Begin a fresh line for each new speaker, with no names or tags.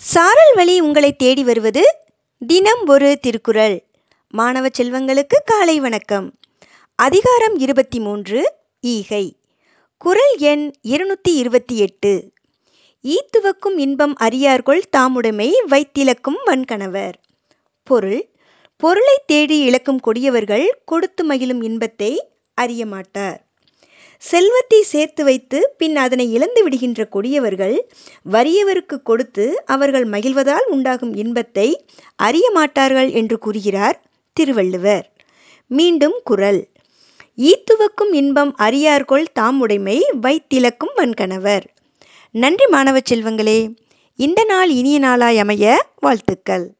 சாரல் வழி உங்களை தேடி வருவது தினம் ஒரு திருக்குறள். மாணவ செல்வங்களுக்கு காலை வணக்கம். அதிகாரம் இருபத்தி மூன்று ஈகை. குறள் எண் இருநூற்றி இருபத்தி எட்டு. ஈத்துவக்கும் இன்பம் அறியார்கொள் தாமுடைமை வைத்திலக்கும் வன்கணவர். பொருள் பொருளை தேடி இழக்கும் கொடியவர்கள் கொடுத்து மகிழும் இன்பத்தை அறிய மாட்டார் செல்வத்தை சேர்த்து வைத்து பின் அதனை இழந்து விடுகின்ற கொடியவர்கள் வறியவருக்கு கொடுத்து அவர்கள் மகிழ்வதால் உண்டாகும் இன்பத்தை அறிய மாட்டார்கள் என்று கூறுகிறார் திருவள்ளுவர். மீண்டும் குரல். ஈத்துவக்கும் இன்பம் அறியார்கொள் தாம் உடைமை வைத்திலக்கும் வன்கணவர். நன்றி மாணவ செல்வங்களே இந்த நாள் இனிய நாளாய் அமைய வாழ்த்துக்கள்.